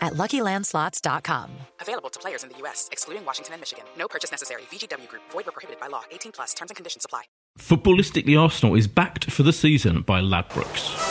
at luckylandslots.com. Available to players in the U.S., excluding Washington and Michigan. No purchase necessary. VGW Group, void were prohibited by law. 18 plus terms and conditions apply. Footballistically Arsenal is backed for the season by Ladbrokes.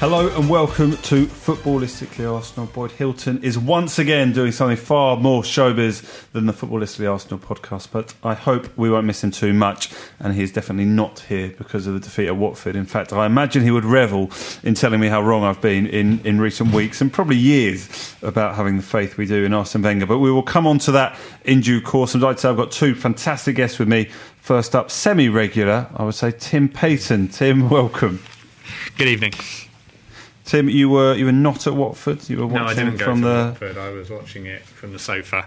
Hello and welcome to Footballistically Arsenal. Boyd Hilton is once again doing something far more showbiz than the Footballistically Arsenal podcast, but I hope we won't miss him too much. And he's definitely not here because of the defeat at Watford. In fact, I imagine he would revel in telling me how wrong I've been in, in recent weeks and probably years about having the faith we do in Arsene Wenger. But we will come on to that in due course. And I'd say I've got two fantastic guests with me. First up, semi regular, I would say Tim Payton. Tim, welcome. Good evening. Tim, you were you were not at Watford. You were watching no, I didn't go from to the. Watford. I was watching it from the sofa.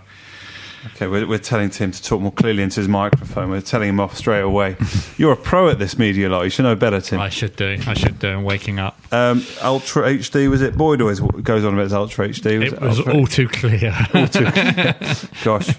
Okay, we're, we're telling Tim to talk more clearly into his microphone. We're telling him off straight away. You're a pro at this media lot. You should know better, Tim. I should do. I should do. I'm waking up. Um, Ultra HD was it? Boyd always goes on about his Ultra HD. Was it was Ultra? all too clear. all too clear. Gosh.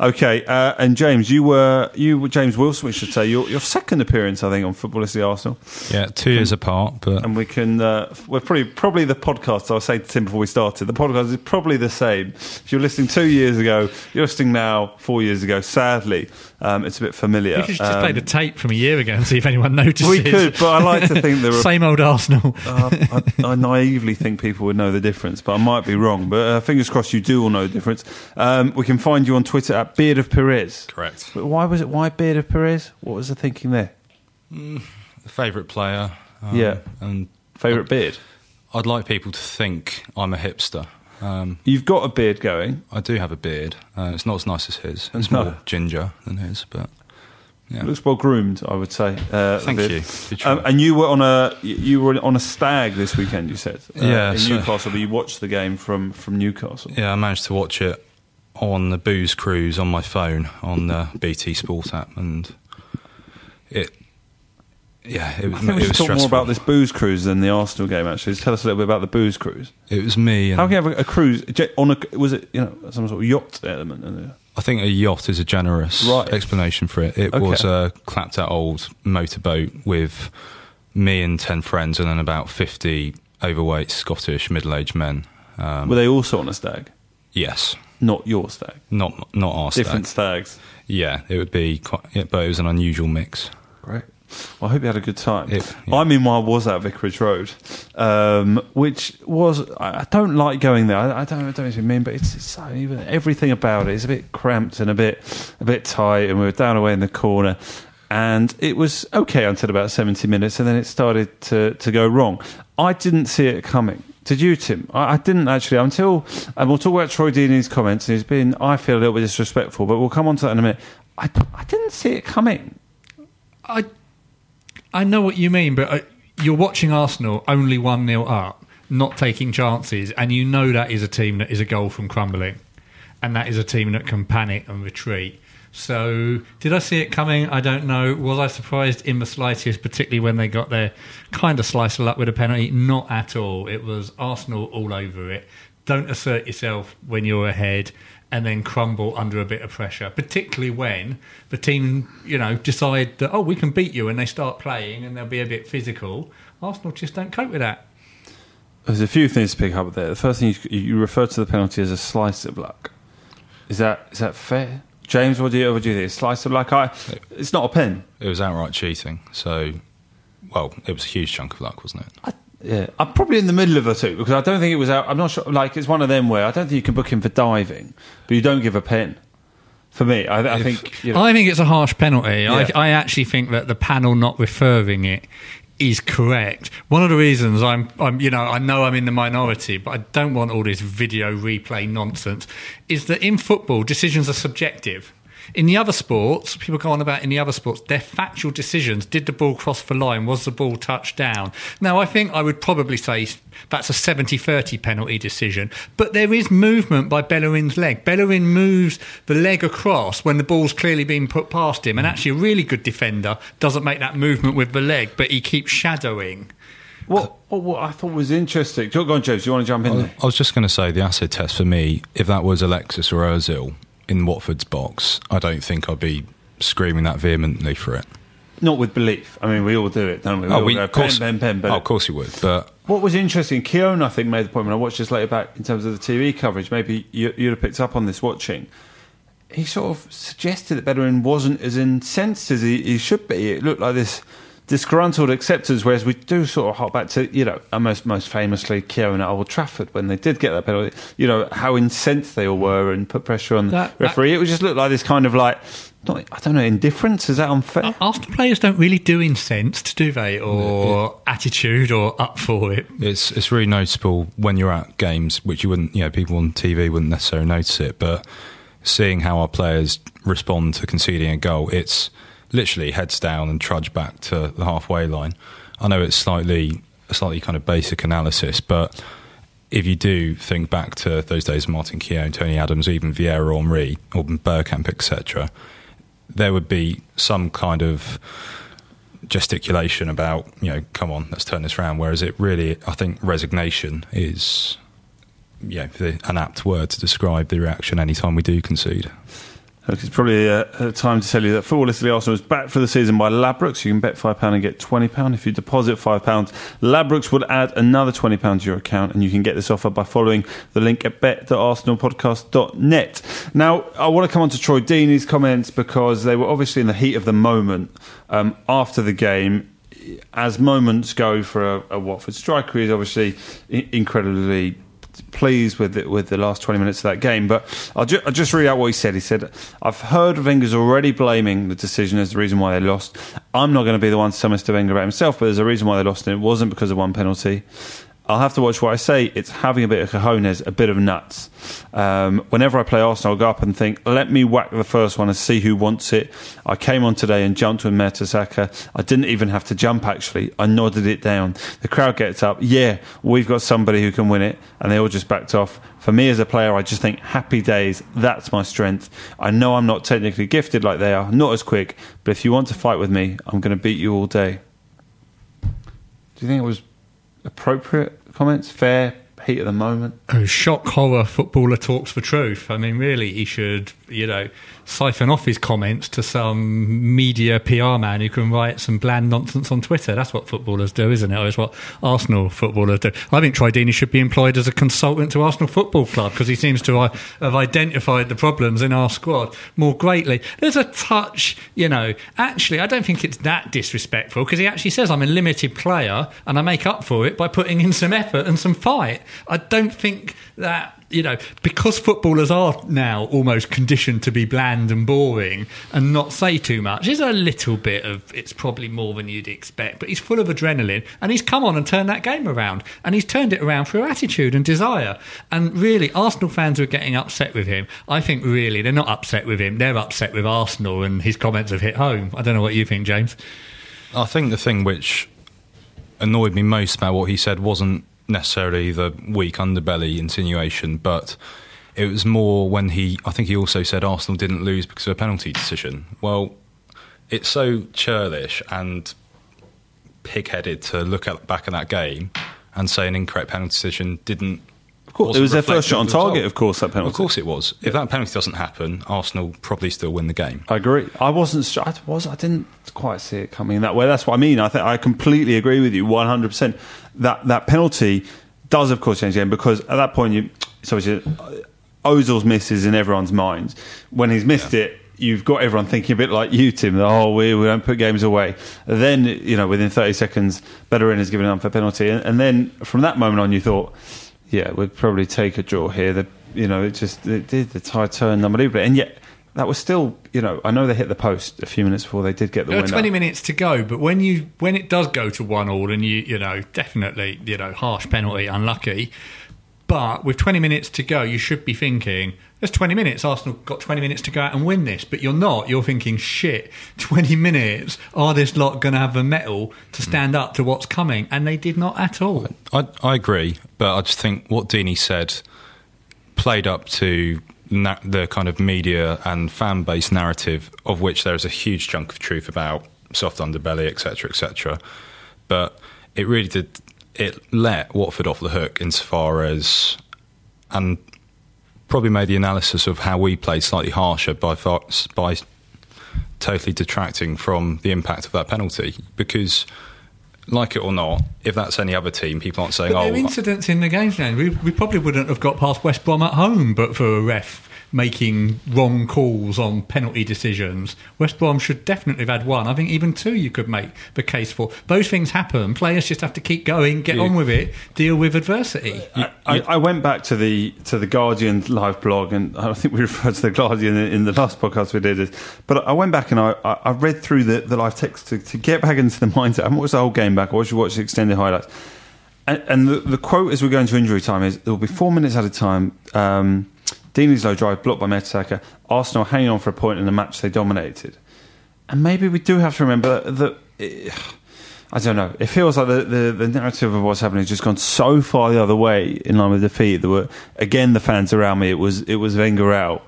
Okay, uh, and James, you were you were James Wilson. We should say your your second appearance, I think, on Footballistically Arsenal. Yeah, two years apart, but and we can. Uh, we're probably probably the podcast. I was saying to Tim before we started. The podcast is probably the same. If you're listening two years ago, you're listening now four years ago. Sadly, um, it's a bit familiar. We could just um, play the tape from a year ago and see if anyone notices. We could, but I like to think there were same old Arsenal. uh, I, I, naively think people would know the difference, but I might be wrong. But uh, fingers crossed, you do all know the difference. Um, we can find you on Twitter at Beard of Perez. Correct. But why was it? Why Beard of Perez? What was the thinking there? Mm, favourite player. Um, yeah, and favourite beard. I'd like people to think I'm a hipster. Um, You've got a beard going. I do have a beard. Uh, it's not as nice as his. It's no. more ginger than his, but yeah. looks well groomed. I would say. Uh, Thank you. Um, and you were on a you were on a stag this weekend. You said, uh, yeah, in so, Newcastle. But you watched the game from from Newcastle. Yeah, I managed to watch it on the booze cruise on my phone on the BT Sport app, and it yeah, it, I think we should talk more about this booze cruise than the Arsenal game. Actually, Just tell us a little bit about the booze cruise. It was me. How can you have a, a cruise on a? Was it you know some sort of yacht element? In there? I think a yacht is a generous right. explanation for it. It okay. was a clapped out old motorboat with me and ten friends, and then about fifty overweight Scottish middle aged men. Um, Were they also on a stag? Yes. Not your stag. Not not our Different stag. stags. Yeah, it would be quite. Yeah, but it was an unusual mix. Great. Well, I hope you had a good time. It, yeah. I meanwhile was at Vicarage Road, um, which was I don't like going there. I, I don't, I don't know what you mean, but it's, it's so, even everything about it is a bit cramped and a bit a bit tight, and we were down away in the corner. And it was okay until about seventy minutes, and then it started to, to go wrong. I didn't see it coming. Did you, Tim? I, I didn't actually until, and we'll talk about Troy Deeney's comments. And he's been, I feel, a little bit disrespectful, but we'll come on to that in a minute. I, I didn't see it coming. I I know what you mean, but uh, you're watching Arsenal only 1 0 up, not taking chances, and you know that is a team that is a goal from crumbling. And that is a team that can panic and retreat. So, did I see it coming? I don't know. Was I surprised in the slightest, particularly when they got their kind of slice of luck with a penalty? Not at all. It was Arsenal all over it. Don't assert yourself when you're ahead and then crumble under a bit of pressure, particularly when the team, you know, decide that, oh, we can beat you and they start playing and they'll be a bit physical. Arsenal just don't cope with that. There's a few things to pick up there. The first thing you, you refer to the penalty as a slice of luck. Is that is that fair, James? What do you what do you think? A slice of luck? I, it's not a pen. It was outright cheating. So, well, it was a huge chunk of luck, wasn't it? I, yeah, I'm probably in the middle of the two because I don't think it was out. I'm not sure. Like it's one of them where I don't think you can book him for diving, but you don't give a pen. For me, I, I think you know, I think it's a harsh penalty. Yeah. I, I actually think that the panel not referring it is correct. One of the reasons I'm, I'm, you know, I know I'm in the minority, but I don't want all this video replay nonsense. Is that in football decisions are subjective. In the other sports, people go on about in the other sports, they're factual decisions. Did the ball cross the line? Was the ball touched down? Now, I think I would probably say that's a 70 30 penalty decision. But there is movement by Bellerin's leg. Bellerin moves the leg across when the ball's clearly been put past him. And mm. actually, a really good defender doesn't make that movement with the leg, but he keeps shadowing. what, what what I thought was interesting. Go on, James. Do you want to jump in? there? I was just going to say the acid test for me, if that was Alexis or Ozil in Watford's box, I don't think I'd be screaming that vehemently for it. Not with belief. I mean, we all do it, don't we? We oh, all go, pen, pen, pen. Oh, of course you would. But What was interesting, Keown, I think, made the point when I watched this later back in terms of the TV coverage. Maybe you, you'd have picked up on this watching. He sort of suggested that Bellerin wasn't as incensed as he, he should be. It looked like this disgruntled acceptors, whereas we do sort of hop back to, you know, uh, most, most famously Keown at Old Trafford when they did get that penalty, you know, how incensed they all were and put pressure on That- the referee. it would just look like this kind of like, not, I don't know, indifference. Is that unfair? Ar- Arsenal players don't really do incensed, do they? Or attitude or up for it. it's it's really noticeable when you're at games, which you wouldn't, you know, people on TV wouldn't necessarily notice it, but seeing how our players respond to conceding a goal, it's literally heads down and trudge back to the halfway line. I know it's slightly slightly kind of basic analysis, but if you do think back to those days of Martin Keown, Tony Adams, even Vieira, Henry, or Bergkamp, etc., there would be some kind of gesticulation about, you know, come on, let's turn this around. Whereas it really, I think resignation is, yeah, the, an apt word to describe the reaction anytime we do concede. It's probably uh, uh, time to tell you that Footballistically Arsenal is back for the season by Ladbrokes. You can bet £5 and get £20. If you deposit £5, Ladbrokes would add another £20 to your account, and you can get this offer by following the link at bet.arsenalpodcast.net. Now, I want to come on to Troy Deeney's comments because they were obviously in the heat of the moment um, after the game. As moments go for a, a Watford striker, he's obviously incredibly pleased with the, with the last 20 minutes of that game. But I'll, ju- I'll just read out what he said. He said, I've heard Wenger's already blaming the decision as the reason why they lost. I'm not going to be the one to tell Mr. Wenger about himself, but there's a reason why they lost, and it wasn't because of one penalty. I'll have to watch what I say. It's having a bit of cojones, a bit of nuts. Um, whenever I play Arsenal, I'll go up and think, let me whack the first one and see who wants it. I came on today and jumped with Mertesacker. I didn't even have to jump, actually. I nodded it down. The crowd gets up. Yeah, we've got somebody who can win it. And they all just backed off. For me as a player, I just think happy days. That's my strength. I know I'm not technically gifted like they are, not as quick. But if you want to fight with me, I'm going to beat you all day. Do you think it was appropriate comments? Fair? Heat of the moment? Oh, shock horror footballer talks for truth. I mean, really, he should, you know, siphon off his comments to some media PR man who can write some bland nonsense on Twitter. That's what footballers do, isn't it? Or it's what Arsenal footballers do. I think Deeney should be employed as a consultant to Arsenal Football Club because he seems to uh, have identified the problems in our squad more greatly. There's a touch, you know, actually, I don't think it's that disrespectful because he actually says, I'm a limited player and I make up for it by putting in some effort and some fight. I don't think that you know, because footballers are now almost conditioned to be bland and boring and not say too much, there's a little bit of it's probably more than you'd expect. But he's full of adrenaline and he's come on and turned that game around. And he's turned it around through attitude and desire. And really, Arsenal fans are getting upset with him. I think really they're not upset with him, they're upset with Arsenal and his comments have hit home. I don't know what you think, James. I think the thing which annoyed me most about what he said wasn't necessarily the weak underbelly insinuation, but It was more when he, I think he also said Arsenal didn't lose because of a penalty decision. Well, it's so churlish and pig-headed to look at back at that game and say an incorrect penalty decision didn't. Of course, it was their first shot on target. Of course, that penalty. Of course, it was. If that penalty doesn't happen, Arsenal probably still win the game. I agree. I wasn't. I was. I didn't quite see it coming that way. That's what I mean. I think I completely agree with you. One hundred percent. That that penalty does, of course, change the game because at that point, you. So obviously, uh, Ozil's miss is in everyone's minds. When he's missed it, you've got everyone thinking a bit like you, Tim. That, oh, we we don't put games away. Then you know, within thirty seconds, Bellerin is given an unfair penalty, and, and then from that moment on, you thought, yeah, we'd probably take a draw here. The, you know, it just it did the tide turned unbelievably, and yet that was still, you know, I know they hit the post a few minutes before they did get the There winner. 20 minutes to go, but when you when it does go to one all, and you you know definitely you know harsh penalty, unlucky. But with 20 minutes to go, you should be thinking, there's 20 minutes. Arsenal got 20 minutes to go out and win this. But you're not. You're thinking, shit, 20 minutes. Are this lot going to have the metal to hmm. stand up to what's coming? And they did not at all. I, I agree, but I just think what Deeney said played up to na- the kind of media and fan base narrative of which there is a huge chunk of truth about soft underbelly, etc., etc. But it really did. It let Watford off the hook insofar as, and probably made the analysis of how we played slightly harsher by far, by totally detracting from the impact of that penalty because. Like it or not, if that's any other team, people aren't saying, But "Oh, there are oh, uh, incidents in the games now. We, we probably wouldn't have got past West Brom at home, but for a ref making wrong calls on penalty decisions. West Brom should definitely have had one. I think even two you could make the case for. Those things happen. Players just have to keep going, get Yeah. on with it, deal with adversity. I, I went back to the to the Guardian live blog, and I think we referred to the Guardian in, in the last podcast we did. But I went back and I, I I read through the, the live text to, to get back into the mindset. I haven't watched the whole game back. I watched, watched the extended highlights. And, and the, the quote as we go into injury time is there will be four minutes at a time. Um, Deeney's low drive blocked by Mertesacker. Arsenal hanging on for a point in a match they dominated. And maybe we do have to remember that. I don't know. It feels like the, the, the narrative of what's happening has just gone so far the other way in line with defeat. There were again the fans around me. It was it was Wenger out,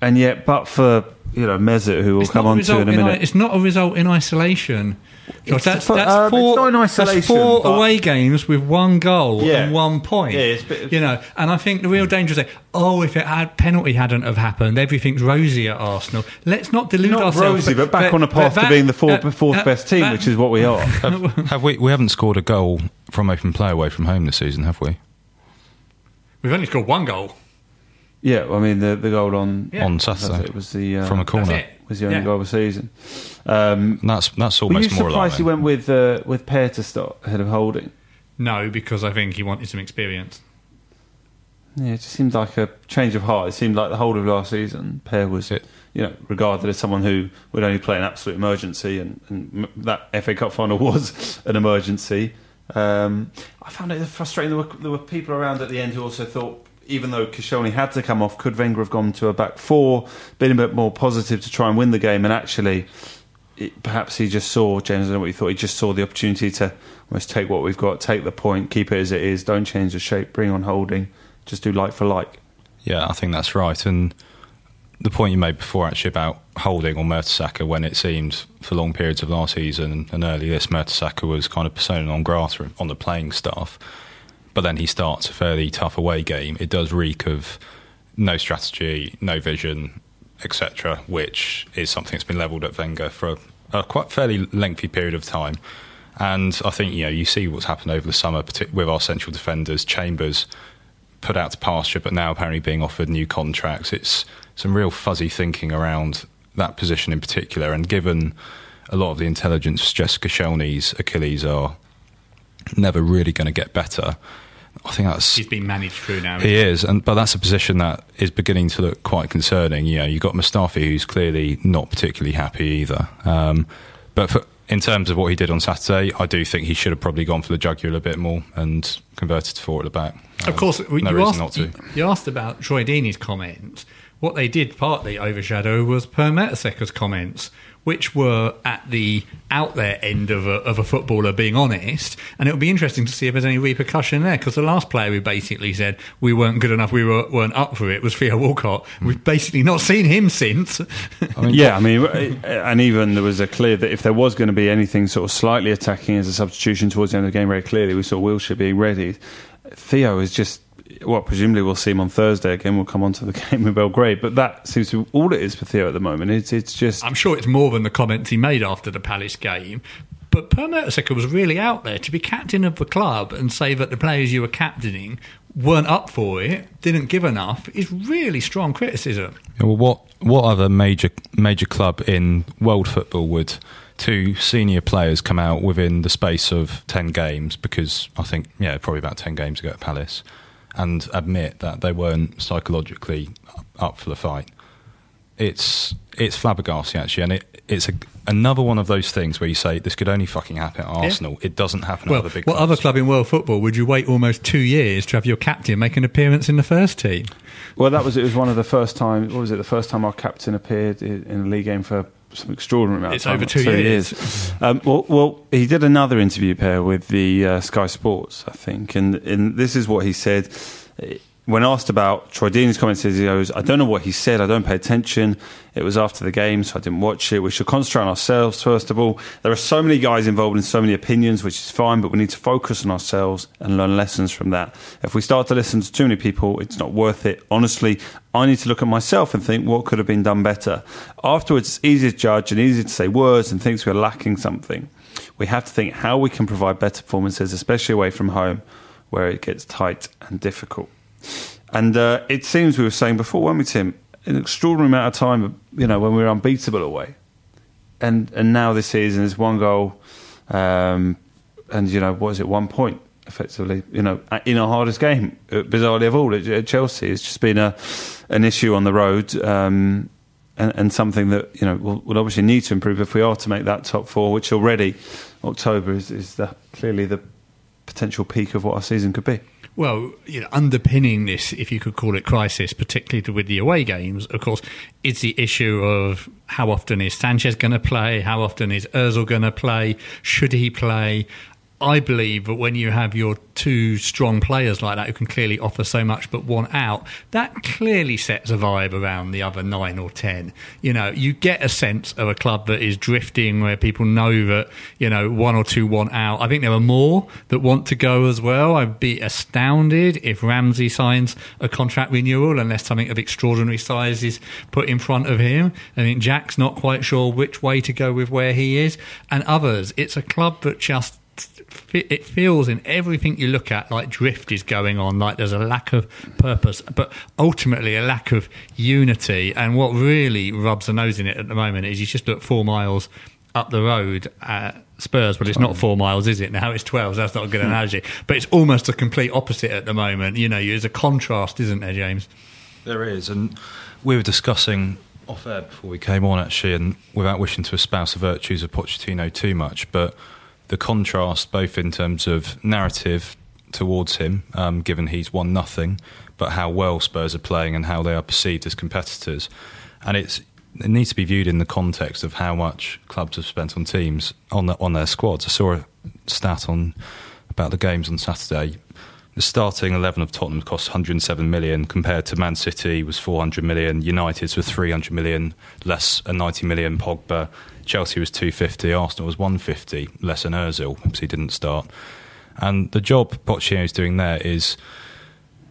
and yet, but for you know Mesut, who we'll It's come on to result in a in minute. it's not a result in isolation. George, It's that's, fu- that's, um, four, not in that's four away games with one goal Yeah. and one point. Yeah, it's a bit- you know, and I think the real danger is that oh, if it had penalty hadn't have happened, everything's rosy at Arsenal. Let's not delude not ourselves. rosy, but back on a path to being the fourth, uh, fourth uh, best team, that- which is what we are. have, have we? We haven't scored a goal from open play away from home this season, have we? We've only scored one goal. Yeah, I mean the the goal on Yeah. On Saturday it, was the uh, from a corner. It. was the only Yeah. goal of the season. Um, And that's that's were you almost more surprised he went with uh, with Per to start ahead of Holding? No, because I think he wanted some experience. Yeah, it just seemed like a change of heart. It seemed like the whole of last season, Per was, It- you know, regarded as someone who would only play an absolute emergency, and, and that FA Cup final was an emergency. Um, I found it frustrating. There were, there were people around at the end who also thought, even though Koscielny had to come off, could Wenger have gone to a back four, been a bit more positive to try and win the game, and actually. It, perhaps he just saw James. I don't know what he thought. He just saw the opportunity to almost take what we've got, take the point, keep it as it is. Don't change the shape. Bring on holding. Just do like for like. Yeah, I think that's right. And the point you made before, actually, about holding on Mertesacker when it seemed for long periods of last season and early this, Mertesacker was kind of persona non grata on the playing staff. But then he starts a fairly tough away game. It does reek of no strategy, no vision, etc., which is something that's been levelled at Wenger for a, a quite fairly lengthy period of time. And I think you know you see what's happened over the summer, with our central defenders, Chambers put out to pasture, but now apparently being offered new contracts. It's some real fuzzy thinking around that position in particular. And given a lot of the intelligence, Koscielny's Achilles are never really going to get better. I think that's He's been managed through now. he is, and but that's a position that is beginning to look quite concerning. You know, you've got Mustafi, who's clearly not particularly happy either. Um, but for, in terms of what he did on Saturday, I do think he should have probably gone for the jugular a bit more and converted to four at the back. Of course, no you, asked, not to. you- asked about Troy Deeney's comments. What they did partly overshadow was Per Mertesacker's comments, which were at the out there end of a, of a footballer being honest. And it would be interesting to see if there's any repercussion there, because the last player who basically said we weren't good enough, we were, weren't up for it, was Theo Walcott. Hmm. We've basically not seen him since. I mean, yeah, I mean, and even there was a clear that if there was going to be anything sort of slightly attacking as a substitution towards the end of the game, very clearly we saw Wilshere being ready. Theo is just what presumably we'll see him on Thursday again. We'll come on to the game with Belgrade, but that seems to be all it is for Theo at the moment. It's it's just. I'm sure it's more than the comments he made after the Palace game. But Per Mertesacker was really out there to be captain of the club and say that the players you were captaining weren't up for it, didn't give enough, is really strong criticism. Yeah, well, what what other major major club in world football would two senior players come out within the space of ten games? Because I think yeah, probably about ten games ago at Palace and admit that they weren't psychologically up for the fight. It's it's flabbergasting actually, and it, it's a, another one of those things where you say this could only fucking happen at Arsenal. Yeah. It doesn't happen well, at other big. What clubs. other club in world football would you wait almost two years to have your captain make an appearance in the first team? Well, that was it. Was one of the first time. What was it? The first time our captain appeared in a league game for some extraordinary amount it's of time. over two, two years. years. um, well, well, he did another interview Per with the uh, Sky Sports, I think, and, and this is what he said when asked about Troy Deeney's comments, he goes, I don't know what he said. I don't pay attention. It was after the game, so I didn't watch it. We should concentrate on ourselves, first of all. There are so many guys involved in so many opinions, which is fine, but we need to focus on ourselves and learn lessons from that. If we start to listen to too many people, it's not worth it. Honestly, I need to look at myself and think what could have been done better. Afterwards, it's easy to judge and easy to say words and think we're lacking something. We have to think how we can provide better performances, especially away from home, where it gets tight and difficult. And uh, it seems we were saying before, weren't we, Tim? An extraordinary amount of time, you know, when we were unbeatable away, and and now this season is one goal, um, and you know, what is it? One point effectively, you know, in our hardest game, uh, bizarrely of all, at, Chelsea. It's just been a an issue on the road. Um, and, and, something that you know will, will, obviously need to improve if we are to make that top four, which already October is, is the, clearly the potential peak of what our season could be. Well, you know, underpinning this, if you could call it crisis, particularly with the away games, of course, is the issue of how often is Sanchez going to play? How often is Ozil going to play? Should he play? I believe that when you have your two strong players like that who can clearly offer so much but one out, that clearly sets a vibe around the other nine or ten. You know, you get a sense of a club that is drifting where people know that, you know, one or two want out. I think there are more that want to go as well. I'd be astounded if Ramsey signs a contract renewal unless something of extraordinary size is put in front of him. I think Jack's not quite sure which way to go with where he is. And others, it's a club that just it feels in everything you look at like drift is going on, like there's a lack of purpose, but ultimately a lack of unity. And what really rubs the nose in it at the moment is you just look four miles up the road at Spurs, but it's not four miles, is it? Now it's 12. So that's not a good hmm. analogy. But it's almost a complete opposite at the moment. You know, there's a contrast, isn't there, James? There is. And we were discussing off air before we came on, actually, and without wishing to espouse the virtues of Pochettino too much, but the contrast, both in terms of narrative towards him, um, given he's won nothing, but how well Spurs are playing and how they are perceived as competitors. And it's it needs to be viewed in the context of how much clubs have spent on teams on the, on their squads. I saw a stat on about the games on Saturday. The starting eleven of Tottenham cost 107 million, compared to Man City was 400 million. United's was 300 million, less a 90 million Pogba. Chelsea was 250, Arsenal was 150, less than Ozil, he didn't start. And the job Pochettino is doing there is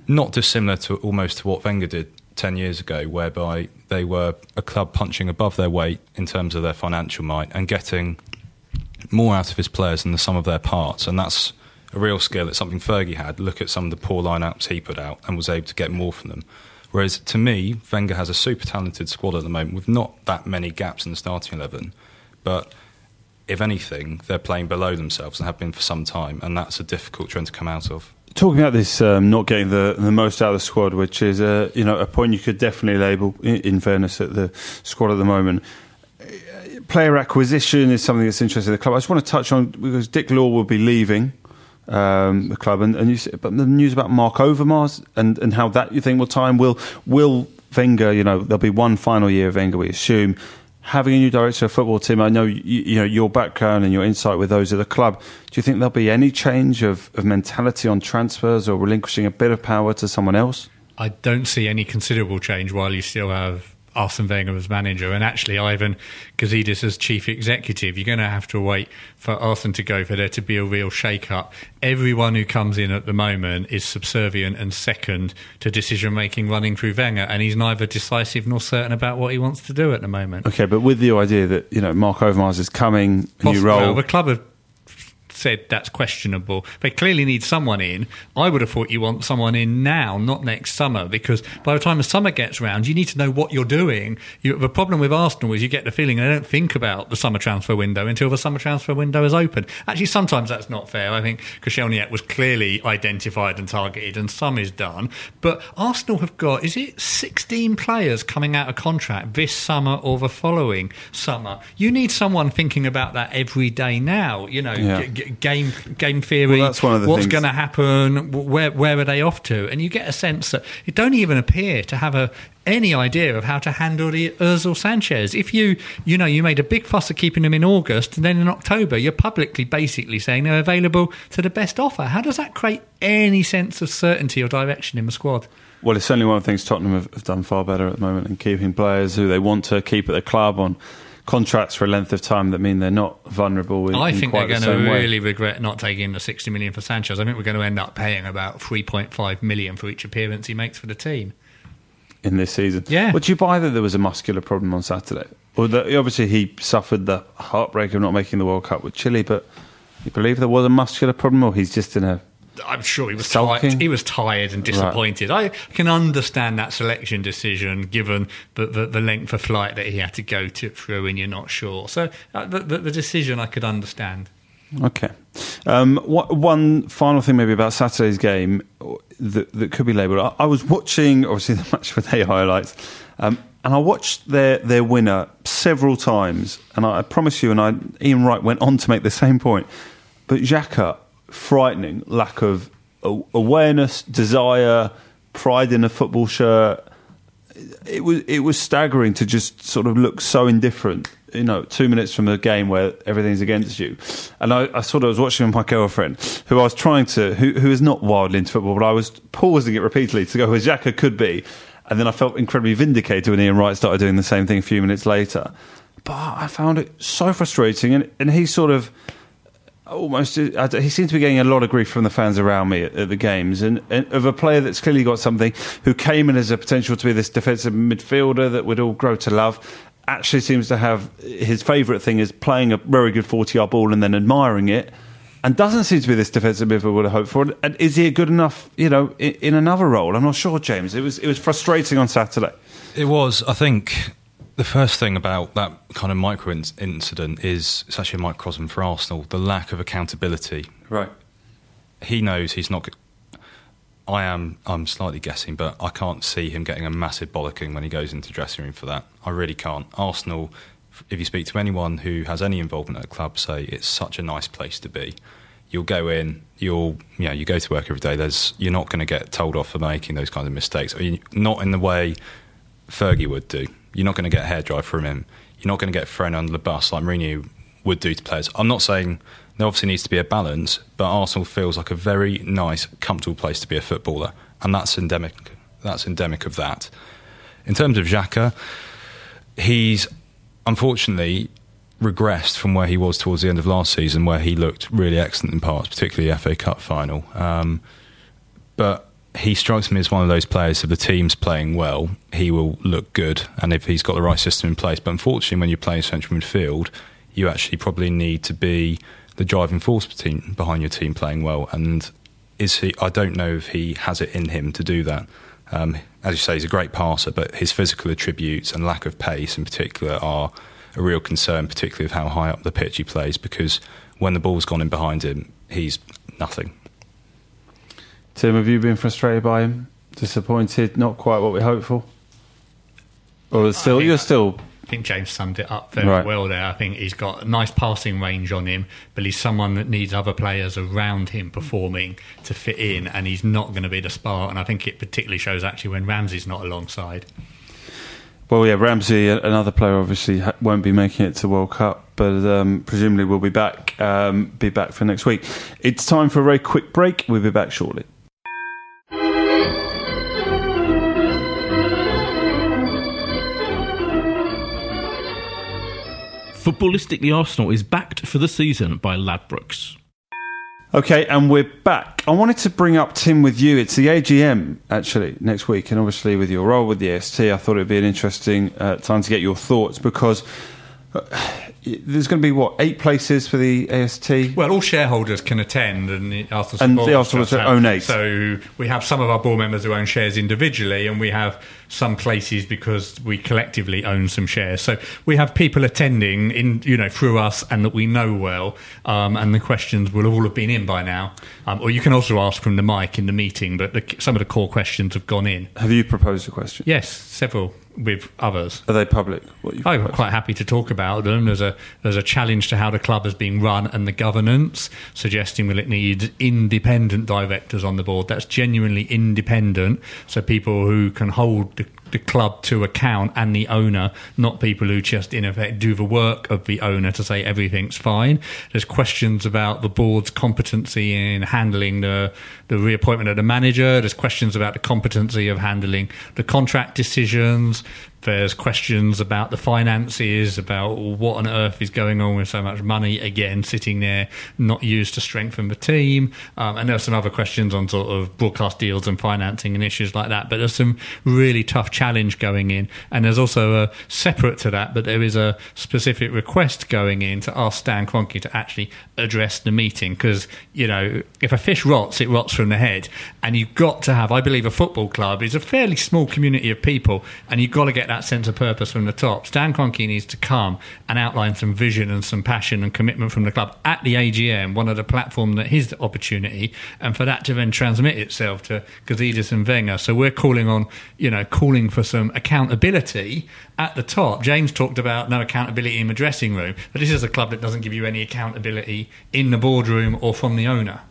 not dissimilar to almost to what Wenger did 10 years ago, whereby they were a club punching above their weight in terms of their financial might and getting more out of his players than the sum of their parts. And that's a real skill. It's something Fergie had. Look at some of the poor lineups he put out and was able to get more from them. Whereas to me, Wenger has a super talented squad at the moment with not that many gaps in the starting 11 but if anything, they're playing below themselves and have been for some time, and that's a difficult trend to come out of. Talking about this, um, not getting the, the most out of the squad, which is a you know a point you could definitely label. In, fairness, at the squad at the moment, player acquisition is something that's interesting. The club. I just want to touch on because Dick Law will be leaving um, the club, and, and you, but the news about Mark Overmars and, and how that you think will time will will Wenger, you know, there'll be one final year of Wenger, we assume. Having a new director of football team, I know you, you know your background and your insight with those at the club. Do you think there'll be any change of, of mentality on transfers or relinquishing a bit of power to someone else? I don't see any considerable change while you still have Arsene Wenger as manager and actually Ivan Gazidis as chief executive. You're going to have to wait for Arsene to go for there to be a real shake up. Everyone who comes in at the moment is subservient and second to decision making running through Wenger, and he's neither decisive nor certain about what he wants to do at the moment. Okay, but with the idea that you know Mark Overmars is coming, new role. Well, the club have said that's questionable. They clearly need someone in. I would have thought you want someone in now, not next summer, because by the time the summer gets round, you need to know what you're doing. You, the problem with Arsenal is you get the feeling they don't think about the summer transfer window until the summer transfer window is open. Actually, sometimes that's not fair. I think Koscielniak was clearly identified and targeted, and some is done. But Arsenal have got, is it 16 players coming out of contract this summer or the following summer? You need someone thinking about that every day now. You know, Yeah. g- g- game game theory. Well, that's one of the what's going to happen? Where where are they off to? And you get a sense that it don't even appear to have a any idea of how to handle the Özil Sanchez. If you you know you made a big fuss of keeping them in August, and then in October you're publicly basically saying they're available to the best offer. How does that create any sense of certainty or direction in the squad? Well, it's certainly one of the things Tottenham have, have done far better at the moment in keeping players who they want to keep at the club on contracts for a length of time that mean they're not vulnerable. In, I in think they're the going to same way. really regret not taking the 60 million for Sanchez. I think we're going to end up paying about 3.5 million for each appearance he makes for the team. in this season. Yeah. Would you buy that there was a muscular problem on Saturday? Or that obviously he suffered the heartbreak of not making the World Cup with Chile, but you believe there was a muscular problem, or he's just in a I'm sure he was tired. He was tired and disappointed. I can understand that selection decision given the, the, the length of flight that he had to go to through, and you're not sure. So uh, the, the, the decision I could understand. Okay. Um, what, one final thing, maybe about Saturday's game that, that could be labelled. I, I was watching, obviously, the match with A highlights, um, and I watched their, their winner several times. And I, I promise you, and I, Ian Wright went on to make the same point. But Xhaka, frightening lack of awareness, desire, pride in a football shirt it was it was staggering to just sort of look so indifferent. You know, two minutes from a game where everything's against you, and I, I sort of was watching with my girlfriend, who I was trying to, who who is not wildly into football, but I was pausing it repeatedly to go who Xhaka could be, and then I felt incredibly vindicated when Ian Wright started doing the same thing a few minutes later. But I found it so frustrating, and and he sort of almost uh, he seems to be getting a lot of grief from the fans around me at, at the games and, and of a player that's clearly got something who came in as a potential to be this defensive midfielder that we'd all grow to love actually seems to have his favourite thing is playing a very good 40 yard ball and then admiring it and doesn't seem to be this defensive midfielder would have hoped for and is he good enough you know in, in another role I'm not sure James it was it was frustrating on Saturday It was. I think the first thing about that kind of micro in- incident is it's actually a microcosm for Arsenal. The lack of accountability. right He knows he's not. I am. I'm slightly guessing, but I can't see him getting a massive bollocking when he goes into the dressing room for that. I really can't. Arsenal. If you speak to anyone who has any involvement at a club, say it's such a nice place to be. You'll go in. You'll you know you go to work every day. There's you're not going to get told off for making those kinds of mistakes. Or you, not in the way Fergie would do. You're not going to get hairdryer from him. You're not going to get thrown under the bus like Mourinho would do to players. I'm not saying there obviously needs to be a balance, but Arsenal feels like a very nice, comfortable place to be a footballer, and that's endemic. That's endemic of that. In terms of Xhaka, he's unfortunately regressed from where he was towards the end of last season, where he looked really excellent in parts, particularly the FA Cup final. Um, but he strikes me as one of those players. If the team's playing well, he will look good, and if he's got the right system in place. But unfortunately, when you're playing central midfield, you actually probably need to be the driving force behind your team playing well. And is he? I don't know if he has it in him to do that. Um, as you say, he's a great passer, but his physical attributes and lack of pace, in particular, are a real concern, particularly of how high up the pitch he plays. Because when the ball's gone in behind him, he's nothing. Tim have you been frustrated by him disappointed not quite what we hoped for or still think- you're still I think James summed it up very Right. well there. I think he's got a nice passing range on him, but he's someone that needs other players around him performing to fit in, and he's not going to be the spark. And I think it particularly shows actually when Ramsey's not alongside. Well, yeah, Ramsey, another player, obviously won't be making it to World Cup, but um, presumably will be back. Um, be back for next week. It's time for a very quick break. We'll be back shortly. Footballistically Arsenal is backed for the season by Ladbrokes. Okay, and we're back. I wanted to bring up Tim with you. It's the AGM actually next week, and obviously with your role with the AST, I thought it'd be an interesting uh, time to get your thoughts because uh, there's going to be what eight places for the AST. Well, all shareholders can attend, and the Arsenal And the Arsenal own eight. So we have some of our board members who own shares individually, and we have some places because we collectively own some shares. So we have people attending in, you know, through us and that we know well, um, and the questions will all have been in by now. Um, or you can also ask from the mic in the meeting, but the, some of the core questions have gone in. Have you proposed a question? Yes, several with others. Are they public? I'm proposed? quite happy to talk about them. There's a there's a challenge to how the club is being run and the governance, suggesting that it needs independent directors on the board. That's genuinely independent, so people who can hold the, club to account and the owner, not people who just in effect do the work of the owner to say everything's fine. There's questions about the board's competency in handling the the reappointment of the manager. There's questions about the competency of handling the contract decisions. There's questions about the finances, about what on earth is going on with so much money again sitting there, not used to strengthen the team. Um, and there are some other questions on sort of broadcast deals and financing and issues like that. But there's some really tough challenge going in. And there's also a separate to that, but there is a specific request going in to ask Stan Kroenke to actually address the meeting because you know if a fish rots, it rots from the head, and you've got to have. I believe a football club is a fairly small community of people, and you've got to get that sense of purpose from the top. Stan Kroenke needs to come and outline some vision and some passion and commitment from the club at the AGM, one of the platform that his opportunity, and for that to then transmit itself to Gazidis and Wenger. So we're calling on, you know, calling for some accountability at the top. James talked about no accountability in the dressing room, but this is a club that doesn't give you any accountability in the boardroom or from the owner.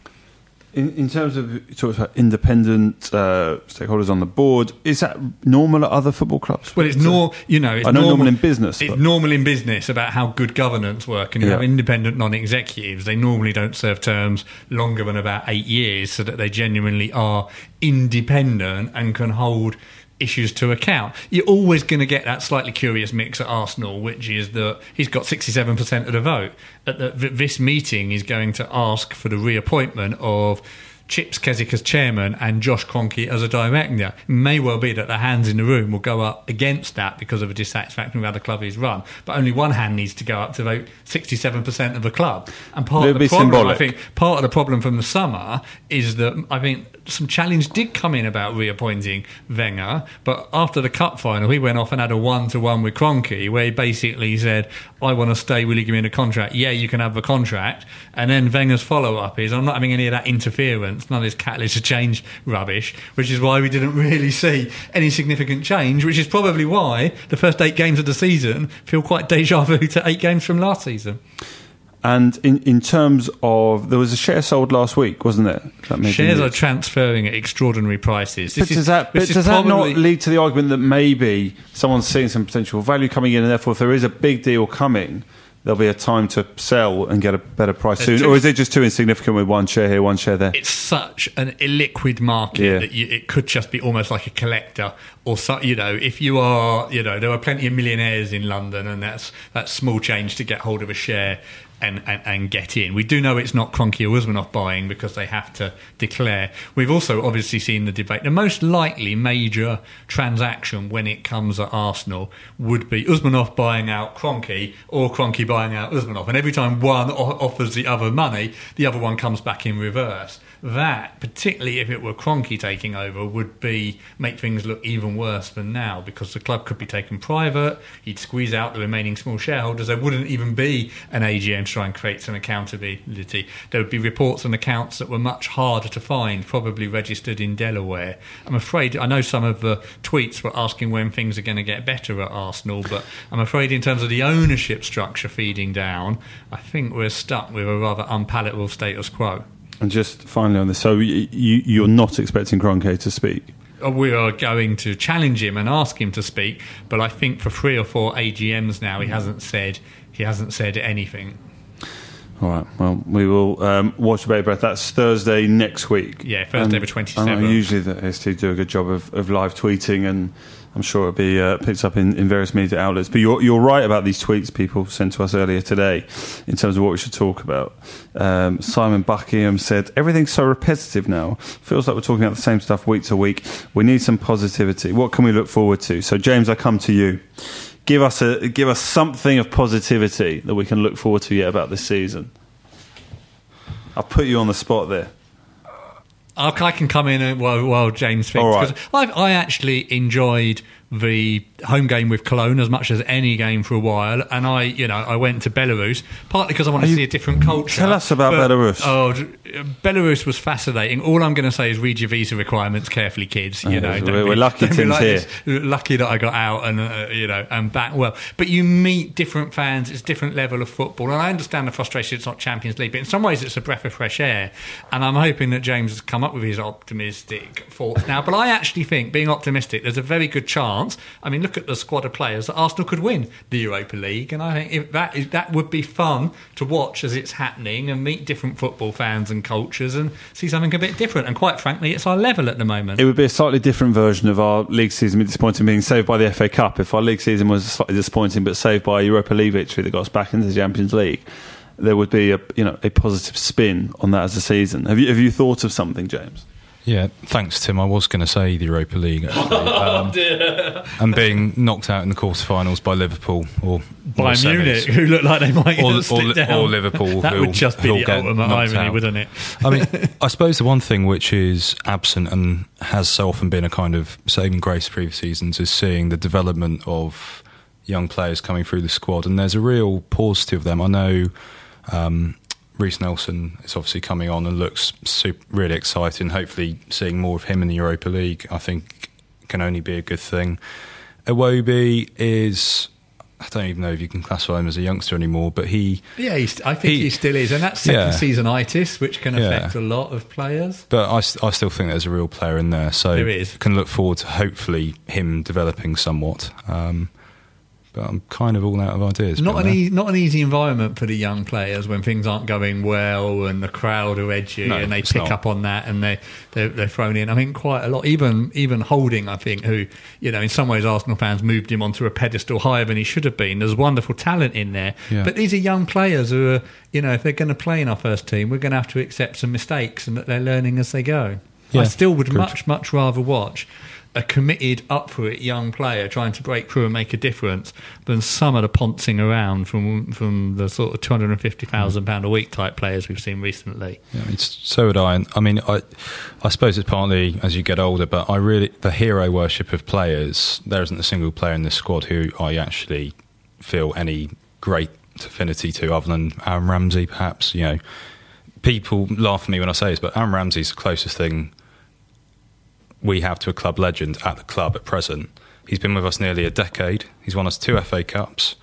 In, in terms of you talked about independent uh, stakeholders on the board, is that normal at other football clubs? Well, it's nor you know, it's I know normal, normal in business, It's but- normal in business about how good governance work, and you Yeah. have independent non-executives. They normally don't serve terms longer than about eight years, so that they genuinely are independent and can hold issues to account. You're always going to get that slightly curious mix at Arsenal, which is that he's got 67% of the vote. At the, this meeting, he's going to ask for the reappointment of Chips Keswick as chairman and Josh Kroenke as a director. It may well be that the hands in the room will go up against that because of a dissatisfaction with how the club is run. But only one hand needs to go up to vote 67% of the club. And part It'll of the be problem, symbolic. I think, part of the problem from the summer is that I think some challenge did come in about reappointing Wenger, but after the cup final, he went off and had a one to one with Kroenke, where he basically said, "I want to stay. Will you give me a contract? Yeah, you can have the contract." And then Wenger's follow up is, "I'm not having any of that interference, none of this catalyst to change rubbish," which is why we didn't really see any significant change. Which is probably why the first eight games of the season feel quite deja vu to eight games from last season. And in, in terms of, there was a share sold last week, wasn't there? That made the Shares are transferring at extraordinary prices. But This is- does that, but does that not lead to the argument that maybe someone's seeing some potential value coming in, and therefore, if there is a big deal coming, there'll be a time to sell and get a better price There's soon? two- Or is it just too insignificant with one share here, one share there? it's such an illiquid market Yeah. that you, it could just be almost like a collector or so, you know if you are you know there are plenty of millionaires in London and that's that's small change to get hold of a share and, and, and get in. We do know it's not Kroenke or Usmanov buying because they have to declare. We've also obviously seen the debate. The most likely major transaction when it comes at Arsenal would be Usmanov buying out Kroenke or Kroenke buying out Usmanov. And every time one offers the other money, the other one comes back in reverse. That, particularly if it were Kroenke taking over, would be make things look even worse than now because the club could be taken private. He'd squeeze out the remaining small shareholders. There wouldn't even be an AGM to try and create some accountability. There would be reports and accounts that were much harder to find, probably registered in Delaware. I'm afraid I know some of the tweets were asking when things are going to get better at Arsenal, but I'm afraid in terms of the ownership structure feeding down, I think we're stuck with a rather unpalatable status quo. And just finally on this, so you, you, you're not expecting Kroenke to speak? we are going to challenge him and ask him to speak. But I think for three or four AGMs now, he hasn't said he hasn't said anything. All right. Well, we will um, watch the baby breath. That's Thursday next week. Yeah, Thursday And the 27th. I usually the ST do a good job of, of live tweeting, and I'm sure it'll be uh, picked up in, in various media outlets. But you're, you're right about these tweets people sent to us earlier today in terms of what we should talk about. Um, Simon Buckingham said, Everything's so repetitive now. Feels like we're talking about the same stuff week to week. We need some positivity. What can we look forward to? So, James, I come to you. Give us a give us something of positivity that we can look forward to yet about this season. I'll put you on the spot there. I I can come in and- while, while James thinks. All right. 'cause I, I actually enjoyed the home game with Cologne as much as any game for a while, and I, you know, I went to Belarus partly because I want to see a different culture. Tell us about Belarus. Oh, Belarus was fascinating. All I'm going to say is read your visa requirements carefully, kids. You Yeah, know, we're- don't we're lucky don't Tim's here. this. Lucky that I got out and uh, you know and back well. But you meet different fans. It's a different level of football, and I understand the frustration. It's not Champions League, but in some ways, it's a breath of fresh air. And I'm hoping that James has come up with his optimistic thoughts now. But I actually think, being optimistic, there's a very good chance. I mean, look at the squad of players that Arsenal could win the Europa League, and I think if that is, that would be fun to watch as it's happening and meet different football fans and cultures and see something a bit different. And quite frankly, it's our level at the moment. It would be a slightly different version of our league season. Disappointing being saved by the FA Cup. If our league season was slightly disappointing, but saved by a Europa League victory that got us back into the Champions League, there would be a you know a positive spin on that as a season. Have you have you thought of something, James? Yeah, thanks, Tim. I was going to say the Europa League, actually. Um, and being knocked out in the quarterfinals by Liverpool or by or semis. Munich, who look like they might Or- get or slip Li- down. or Liverpool, That who'll- would just be who'll the ultimate knocked irony, out. wouldn't it? I mean, I suppose the one thing which is absent and has so often been a kind of saving grace previous seasons is seeing the development of young players coming through the squad, and there's a real paucity of them. I know um, Reece Nelson is obviously coming on and looks super, really exciting. Hopefully, seeing more of him in the Europa League, I think, can only be a good thing. Iwobi is. I don't even know if you can classify him as a youngster anymore, but he Yeah, he's, I think he, He- still is, and that's second Yeah. seasonitis, which can Yeah. affect a lot of players. But I, I still think there's a real player in there. So There is. can look forward to hopefully him developing somewhat. Um, but I'm kind of all out of ideas. Not an uh, e- not an easy environment for the young players when things aren't going well and the crowd are edgy No, and they pick not. up on that and they they're, they're thrown in. I mean, quite a lot. Even even Holding, I think, who you know, in some ways, Arsenal fans moved him onto a pedestal higher than he should have been. There's wonderful talent in there, Yeah. but these are young players who are, you know, if they're going to play in our first team, we're going to have to accept some mistakes and that they're learning as they go. I still would good. much much rather watch a committed, up for it young player trying to break through and make a difference than some of the poncing around from from the sort of two hundred and fifty thousand pound a week type players we've seen recently. Yeah, so would I. I mean, I, I suppose it's partly as you get older, but I really the hero worship of players. There isn't a single player in this squad who I actually feel any great affinity to, other than Aaron Ramsey. Perhaps you know, people laugh at me when I say this, but Aaron Ramsey's the closest thing we have to a club legend at the club at present. He's been with us nearly a decade. He's won us two FA Cups.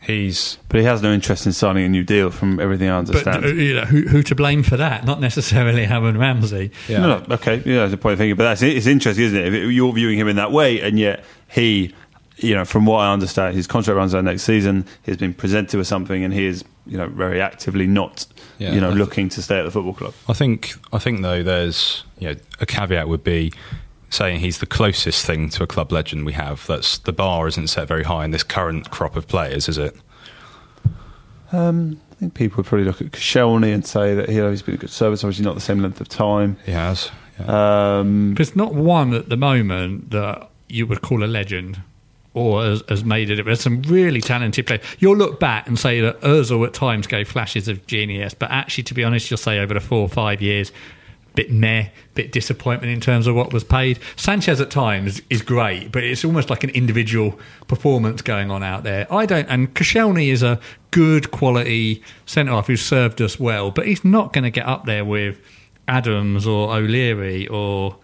He's But he has no interest in signing a new deal, from everything I understand. uh, you know, who, who to blame for that? Not necessarily Aaron Ramsey. yeah. No, no, okay, yeah, that's a point of thinking. But that's it's interesting, isn't it? If you're viewing him in that way, and yet he, you know, from what I understand, his contract runs out next season. He's been presented with something, and he is, you know, very actively not, Yeah, you know, I th- looking to stay at the football club. I think I think though there's you know a caveat would be saying he's the closest thing to a club legend we have. That's the bar isn't set very high in this current crop of players, is it? Um, I think people would probably look at Koscielny and say that you know, he's been a good service. Obviously, not the same length of time. He has. Yeah. Um, There's not one at the moment that you would call a legend or has, has made it. There's some really talented players. You'll look back and say that Ozil at times gave flashes of genius, but actually, to be honest, you'll say over the four or five years, a bit meh, bit disappointment in terms of what was paid. Sanchez at times is great, but it's almost like an individual performance going on out there. I don't, and Koscielny is a good quality centre half who served us well, but he's not going to get up there with Adams or O'Leary or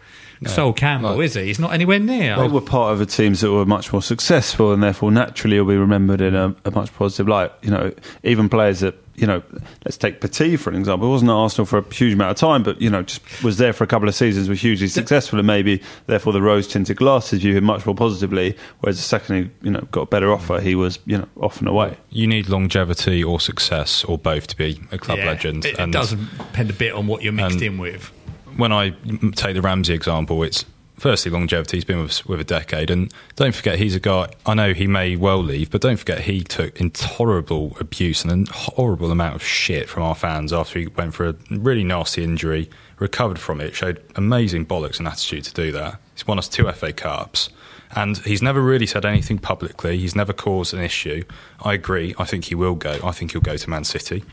Sol Campbell, Like- is he? He's not anywhere near. They were part of the teams that were much more successful, and therefore naturally will be remembered in a, a much positive light. You know, even players that you know, let's take Petit for an example. He wasn't at Arsenal for a huge amount of time, but you know, just was there for a couple of seasons, was hugely successful, and maybe therefore the rose-tinted glasses view him much more positively. Whereas the second he you know got a better offer, he was you know off and away. You need longevity or success or both to be a club Yeah, legend. It, it does depend a bit on what you're mixed and- in with. When I take the Ramsey example, it's firstly longevity. He's been with us with a decade, and don't forget he's a guy. I know he may well leave, but don't forget he took intolerable abuse and a horrible amount of shit from our fans after he went for a really nasty injury. Recovered from it, showed amazing bollocks and attitude to do that. He's won us two FA Cups. And he's never really said anything publicly. He's never caused an issue. I agree. I think he will go. I think he'll go to Man City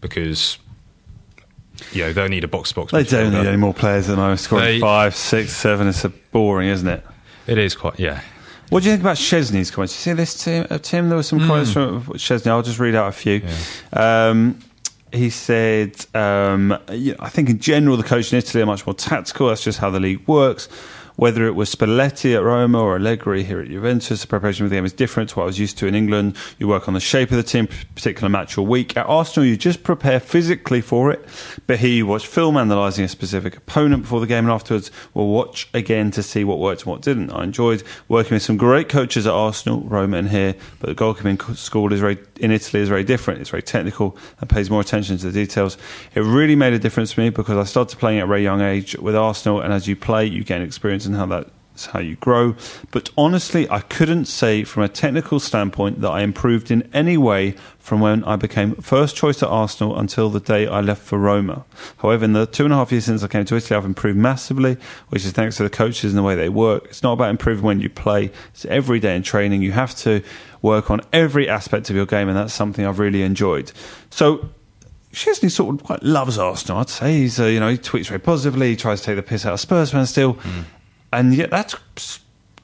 because, you know, they'll need a box to box. They don't need any more players than I was scoring They- five, six, seven. It's a boring, isn't it? It is quite, yeah. What do you think about Szczesny's comments? You see this, Tim? Uh, Tim there were some comments from Szczesny. I'll just read out a few. Um, he said, um, you know, I think in general the coach in Italy are much more tactical. That's just how the league works. Whether it was Spalletti at Roma or Allegri here at Juventus, the preparation of the game is different to what I was used to in England. You work on the shape of the team, particular match or week. At Arsenal, you just prepare physically for it. But here you watch film analysing a specific opponent before the game, and afterwards we'll watch again to see what worked and what didn't. I enjoyed working with some great coaches at Arsenal, Roma, and here. But the goalkeeping school is very in Italy is very different. It's very technical and pays more attention to the details. It really made a difference to me because I started playing at a very young age with Arsenal, and as you play, you gain experience in how that's how you grow. But honestly, I couldn't say from a technical standpoint that I improved in any way from when I became first choice at Arsenal until the day I left for Roma. However, in the two and a half years since I came to Italy, I've improved massively, which is thanks to the coaches and the way they work. It's not about improving when you play, it's every day in training. You have to work on every aspect of your game, and that's something I've really enjoyed. So, Szczesny sort of quite loves Arsenal. I'd say he's, uh, you know, he tweets very positively. He tries to take the piss out of Spurs fans still, and yet that's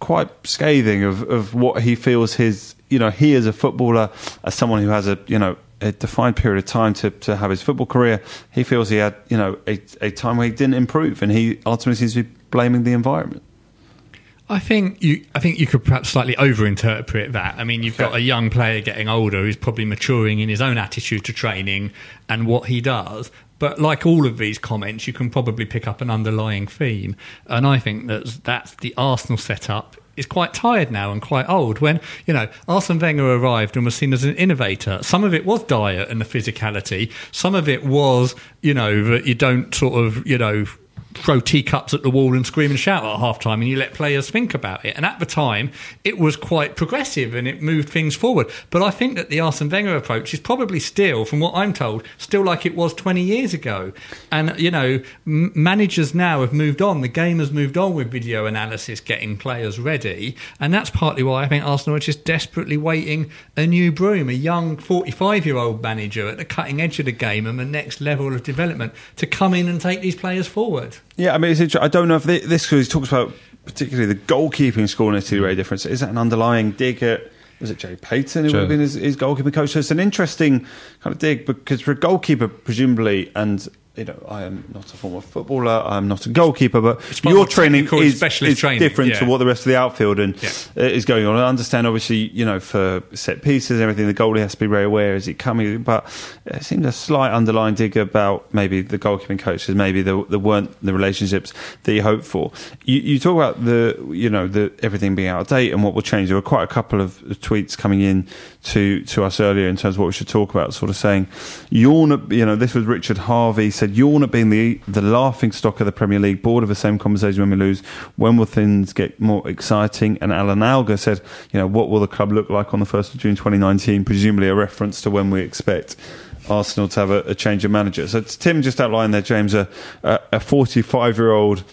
quite scathing of, of what he feels his, you know, he as a footballer, as someone who has a, you know, a defined period of time to, to have his football career. He feels he had, you know, a, a time where he didn't improve, and he ultimately seems to be blaming the environment. I think you. I think you could perhaps slightly overinterpret that. I mean, you've got a young player getting older who's probably maturing in his own attitude to training and what he does. But like all of these comments, you can probably pick up an underlying theme, and I think that that's the Arsenal setup is quite tired now and quite old. When you know Arsene Wenger arrived and was seen as an innovator, some of it was diet and the physicality. Some of it was you know that you don't sort of you know throw teacups at the wall and scream and shout at half time and you let players think about it. And at the time, it was quite progressive and it moved things forward. But I think that the Arsene Wenger approach is probably still, from what I'm told, still like it was 20 years ago. And, you know, m- managers now have moved on. The game has moved on with video analysis, getting players ready. And that's partly why I think Arsenal are just desperately waiting a new broom, a young 45 year old manager at the cutting edge of the game and the next level of development to come in and take these players forward. Yeah, I mean, it's interesting. I don't know if thi- this because he talks about particularly the goalkeeping score in Italy. So is that an underlying dig at? Was it Gerry Peyton who would have been his, his goalkeeping coach? So it's an interesting kind of dig because for a goalkeeper, presumably, and you know, I am not a former footballer, I'm not a goalkeeper, but your training is, is training, different to what the rest of the outfield and Yeah. uh, is going on. I understand, obviously, you know, for set pieces and everything, the goalie has to be very aware is it coming, but it seems a slight underlying dig about maybe the goalkeeping coaches, maybe there, there weren't the relationships that you hoped for. You, you talk about the, you know, the everything being out of date and what will change. There were quite a couple of tweets coming in to to us earlier in terms of what we should talk about, sort of saying, yawn you know, this was Richard Harvey said, yawn at being the the laughing stock of the Premier League, bored of the same conversation when we lose. When will things get more exciting? And Alan Alga said, you know, what will the club look like on the 1st of June 2019? Presumably a reference to when we expect Arsenal to have a, a change of manager. So Tim just outlined there, James, a, a 45 year old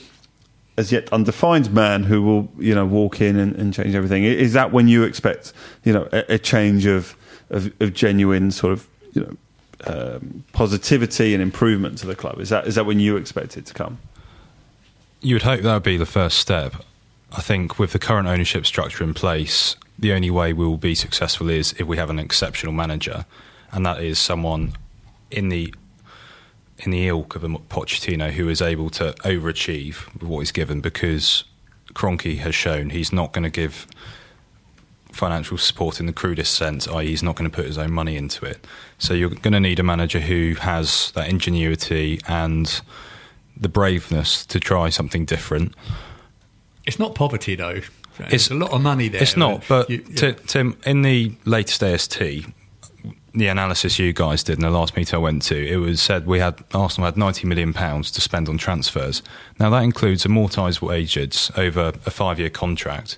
as yet undefined man who will, you know, walk in and, and change everything. Is that when you expect, you know, a, a change of, of of genuine sort of, you know, um, positivity and improvement to the club? Is that is that when you expect it to come? You would hope that would be the first step. I think with the current ownership structure in place, the only way we will be successful is if we have an exceptional manager, and that is someone in the in the ilk of a Pochettino who is able to overachieve with what he's given because Kroenke has shown he's not going to give financial support in the crudest sense, i.e., he's not going to put his own money into it. So you're going to need a manager who has that ingenuity and the braveness to try something different. It's not poverty though. It's a lot of money there. It's not, but You- Ti- Tim, in the latest AST, the analysis you guys did in the last meeting I went to, it was said we had Arsenal had ninety million pounds to spend on transfers. Now that includes amortised wages over a five-year contract.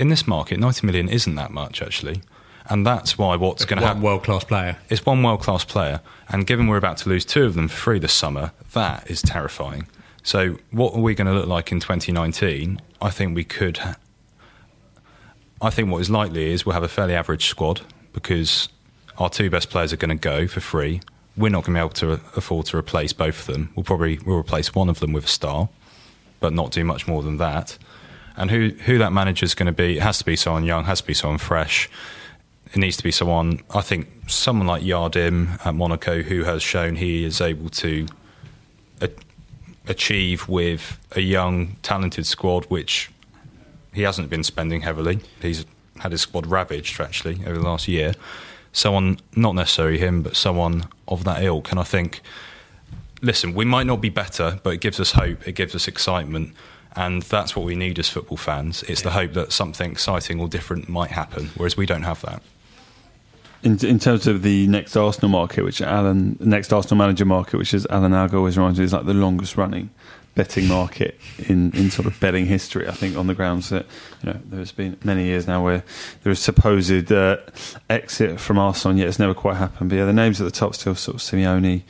In this market, ninety million isn't that much actually, and that's why what's going to happen. one world class player. It's one world class player, and given we're about to lose two of them for free this summer, that is terrifying. So, what are we going to look like in 2019? I think we could. Ha- I think what is likely is we'll have a fairly average squad because our two best players are going to go for free. We're not going to be able to afford to replace both of them. We'll probably we'll replace one of them with a star, but not do much more than that. And who who that manager is going to be? It has to be someone young, has to be someone fresh. It needs to be someone. I think someone like Jardim at Monaco, who has shown he is able to a- achieve with a young, talented squad, which he hasn't been spending heavily. He's had his squad ravaged actually over the last year. Someone, not necessarily him, but someone of that ilk. And I think, listen, we might not be better, but it gives us hope. It gives us excitement. And that's what we need as football fans. It's the hope that something exciting or different might happen, whereas we don't have that. In, in terms of the next Arsenal market, which Alan, next Arsenal manager market, which is Alan Algo always reminds me is like the longest running betting market in, in sort of betting history. I think on the grounds that you know there's been many years now where there is supposed uh, exit from Arsenal, and yet it's never quite happened. But yeah, the names at the top still sort of Simeone,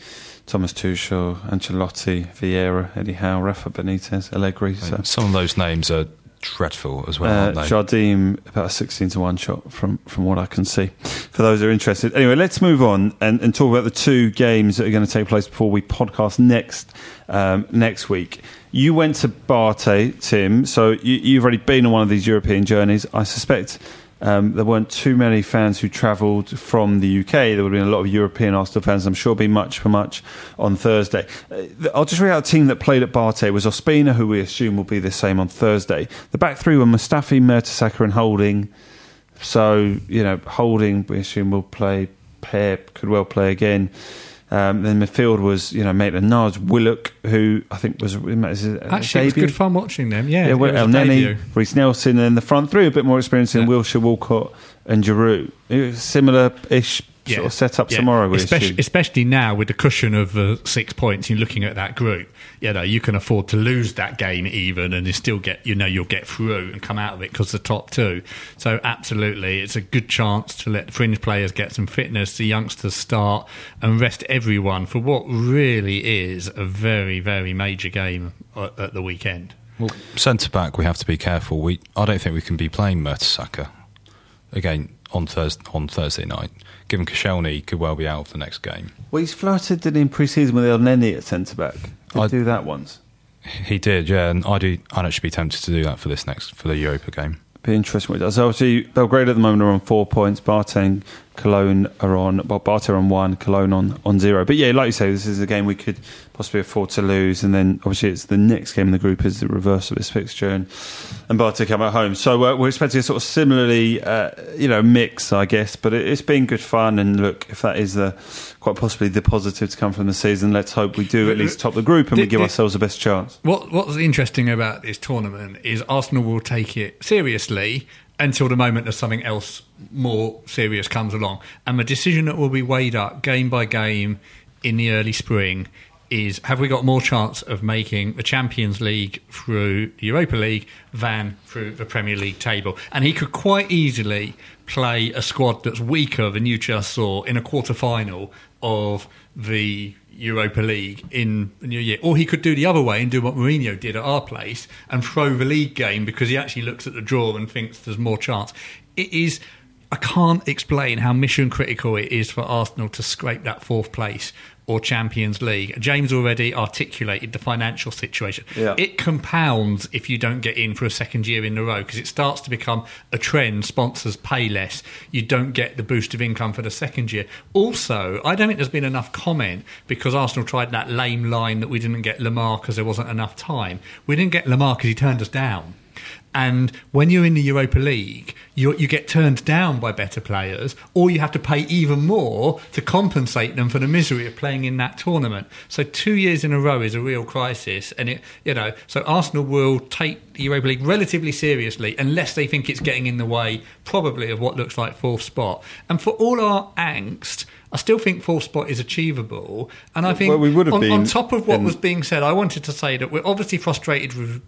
Thomas Tuchel, Ancelotti, Vieira, Eddie Howe, Rafa Benitez, Allegri. So. Some of those names are dreadful as well, Uh, aren't they? Jardim, about a 16 to 1 shot from, from what I can see, for those who are interested. Anyway, let's move on and, and talk about the two games that are going to take place before we podcast next um, next week. You went to BATE, Tim, so you, you've already been on one of these European journeys. I suspect um, there weren't too many fans who travelled from the UK. There would have been a lot of European Arsenal fans. I'm sure be much for much on Thursday. Uh, I'll just read out a team that played at BATE was Ospina, who we assume will be the same on Thursday. The back three were Mustafi, Mertesacker, and Holding. So you know, Holding we assume will play. Pep could well play again. Um, then midfield was you know Maitland Niles, Willock, who I think was was Actually, it was good fun watching them. Yeah, Yeah, well, El Neni. Reece Nelson, and the front three a bit more experience in Yeah. Wilshere, Walcott, and Giroud. It was Similar-ish sort of setup yeah. tomorrow. We especially, especially now with the cushion of uh, six points, you're looking at that group. You know, you can afford to lose that game even, and you still get, you know, you'll get through and come out of it because the top two. So absolutely, it's a good chance to let the fringe players get some fitness, the youngsters start, and rest everyone for what really is a very, very major game at, at the weekend. Well, centre back, we have to be careful. We, I don't think we can be playing Mertesacker again on Thursday on Thursday night. Given Koscielny could well be out of the next game. well, he's flirted in pre-season with El Neni at centre back. Did I- do that once. He did, yeah, and I do. I'd actually be tempted to do that for this next for the Europa game. Be interesting what he does. So obviously, Belgrade at the moment are on four points. BATE and Cologne are on. Well, on one. Cologne on on zero. But yeah, like you say, this is a game we could possibly afford to lose. And then obviously, it's the next game in the group is the reverse of this fixture, and and BATE come at home. So uh, we're expecting a sort of similarly, uh, you know, mix, I guess. But it, it's been good fun. And look, if that is the quite possibly the positive to come from the season, let's hope we do at least top the group and we give did- ourselves the best chance. What What's interesting about this tournament is Arsenal will take it seriously until the moment that something else more serious comes along, and the decision that will be weighed up game by game in the early spring is: have we got more chance of making the Champions League through the Europa League than through the Premier League table? And he could quite easily play a squad that's weaker than you just saw in a quarter final of the Europa League in the new year. Or he could do the other way and do what Mourinho did at our place and throw the league game because he actually looks at the draw and thinks there's more chance. It is I can't explain how mission critical it is for Arsenal to scrape that fourth place or Champions League. James already articulated the financial situation. Yeah. It compounds if you don't get in for a second year in a row because it starts to become a trend. Sponsors pay less. You don't get the boost of income for the second year. Also, I don't think there's been enough comment because Arsenal tried that lame line that we didn't get Lemar because there wasn't enough time. We didn't get Lemar because he turned us down. And when you're in the Europa League, you, you get turned down by better players, or you have to pay even more to compensate them for the misery of playing in that tournament. So two years in a row is a real crisis, and it, you know, so Arsenal will take the Europa League relatively seriously unless they think it's getting in the way, probably of what looks like fourth spot. And for all our angst. I still think fourth spot is achievable, and I think Well, we would have on, been on top of what in- was being said, I wanted to say that we're obviously frustrated with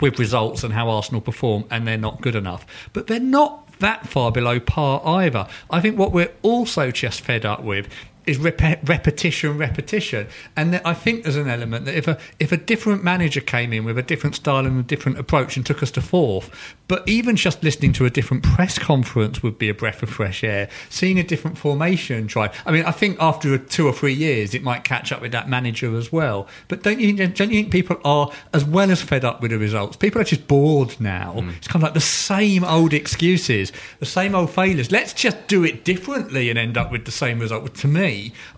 with results and how Arsenal perform, and they're not good enough. But they're not that far below par either. I think what we're also just fed up with is rep- repetition, repetition, and that I think there's an element that if a if a different manager came in with a different style and a different approach and took us to fourth, but even just listening to a different press conference would be a breath of fresh air. Seeing a different formation tried. I mean, I think after two or three years, it might catch up with that manager as well. But don't you don't you think people are as well as fed up with the results? People are just bored now. Mm. It's kind of like the same old excuses, the same old failures. Let's just do it differently and end up with the same result. To me,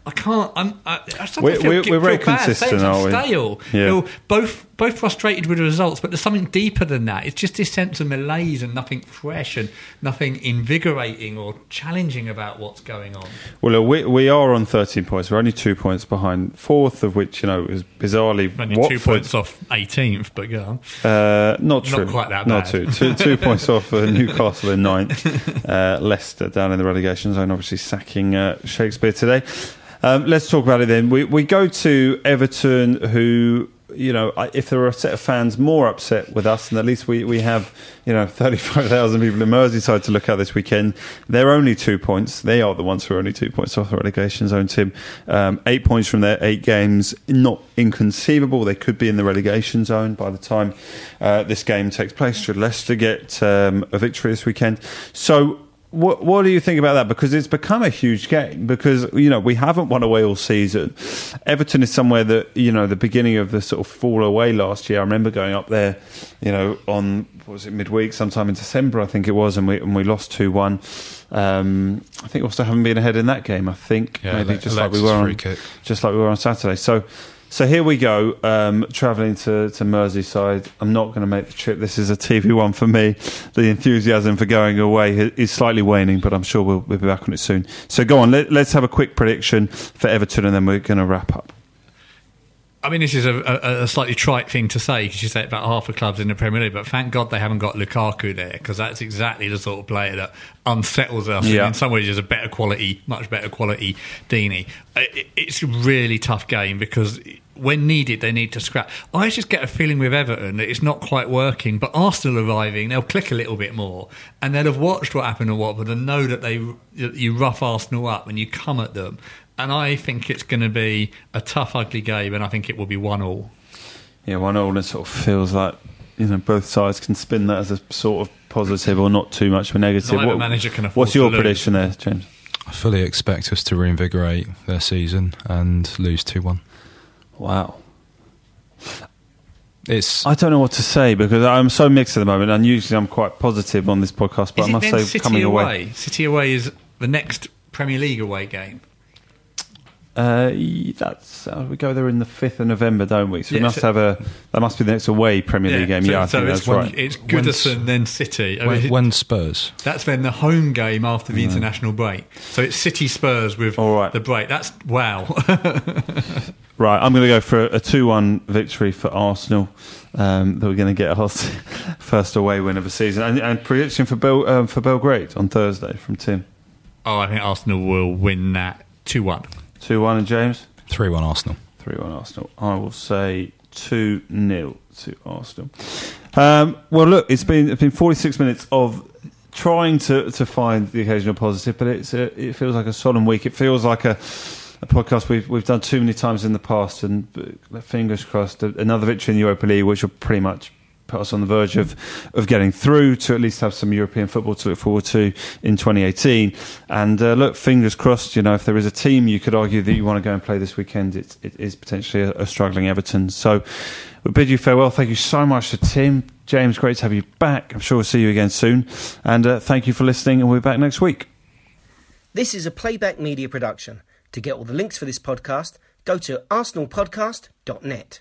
I can't. I'm. I, I We're- we're- we're very bad consistent, I'm aren't we? Stale. Yeah. Feel both both frustrated with the results, but there's something deeper than that. It's just this sense of malaise and nothing fresh and nothing invigorating or challenging about what's going on. Well, we, we are on 13 points. We're only two points behind fourth, of which, you know, is bizarrely Only Watford. two points off 18th, but go on. Uh, not Not true. quite that Not two. two. Two points off uh, Newcastle in ninth. Uh, Leicester down in the relegation zone, obviously sacking uh, Shakespeare today. Um, let's talk about it then. We, we go to Everton, who, you know, if there are a set of fans more upset with us, and at least we, we have, you know, 35,000 people in Merseyside to look at this weekend, they're only two points. They are the ones who are only two points off the relegation zone, Tim. Um, eight points from their eight games, not inconceivable. They could be in the relegation zone by the time uh, this game takes place. Should Leicester get um, a victory this weekend? So, what, what do you think about that? Because it's become a huge game. Because you know we haven't won away all season. Everton is somewhere that you know the beginning of the sort of fall away last year. I remember going up there, you know, on what was it midweek, sometime in December, I think it was, and we and we lost two one. Um, I think we also haven't been ahead in that game. I think Yeah, maybe just like we were on, just like we were on Saturday. So, so here we go, um, travelling to, to Merseyside. I'm not going to make the trip. This is a TV one for me. The enthusiasm for going away is slightly waning, but I'm sure we'll, we'll be back on it soon. So go on, let, let's have a quick prediction for Everton, and then we're going to wrap up. I mean, this is a, a, a slightly trite thing to say because you say about half the clubs in the Premier League, but thank God they haven't got Lukaku there because that's exactly the sort of player that unsettles us. Yeah. In some ways, is a better quality, much better quality Deeney. It, it's a really tough game because when needed, they need to scrap. I just get a feeling with Everton that it's not quite working, but Arsenal arriving, they'll click a little bit more and they'll have watched what happened to Watford and know that they you rough Arsenal up and you come at them. And I think it's going to be a tough, ugly game, and I think it will be one all. Yeah, one all, and it sort of feels like you know both sides can spin that as a sort of positive or not too much of a negative. What, manager can afford what's your to lose. prediction there, James? I fully expect us to reinvigorate their season and lose 2 1. Wow. It's I don't know what to say because I'm so mixed at the moment, and usually I'm quite positive on this podcast. But Is I must then say, City coming away? away, City away is the next Premier League away game. Uh, that's uh, we go there in the fifth of November, don't we? So we must so- have a that must be the next away Premier League game. so, yeah, I so think it's, that's right. It's When's- Goodison, then City. I when, mean, when Spurs. that's then the home game after the international break. So it's City Spurs with All right. the break. That's wow. Right, I'm going to go for a 2 1 victory for Arsenal. Um, that we're going to get our first away win of the season. And, and prediction for, Bel, um, for Belgrade on Thursday from Tim. oh, I think Arsenal will win that two one. 2 1 and James? 3 1 Arsenal. 3 1 Arsenal. I will say 2 0 to Arsenal. Um, well, look, it's been, it's been 46 minutes of trying to, to find the occasional positive, but it's a, it feels like a solemn week. It feels like a, a podcast we've, we've done too many times in the past, and fingers crossed, another victory in the Europa League, which will pretty much put us on the verge of, of getting through to at least have some European football to look forward to in 2018. And uh, look, fingers crossed, you know, if there is a team you could argue that you want to go and play this weekend, it, it is potentially a, a struggling Everton. So we bid you farewell. Thank you so much to Tim. James, great to have you back. I'm sure we'll see you again soon. And uh, thank you for listening, and we'll be back next week. This is a playback media production. To get all the links for this podcast, go to arsenalpodcast.net.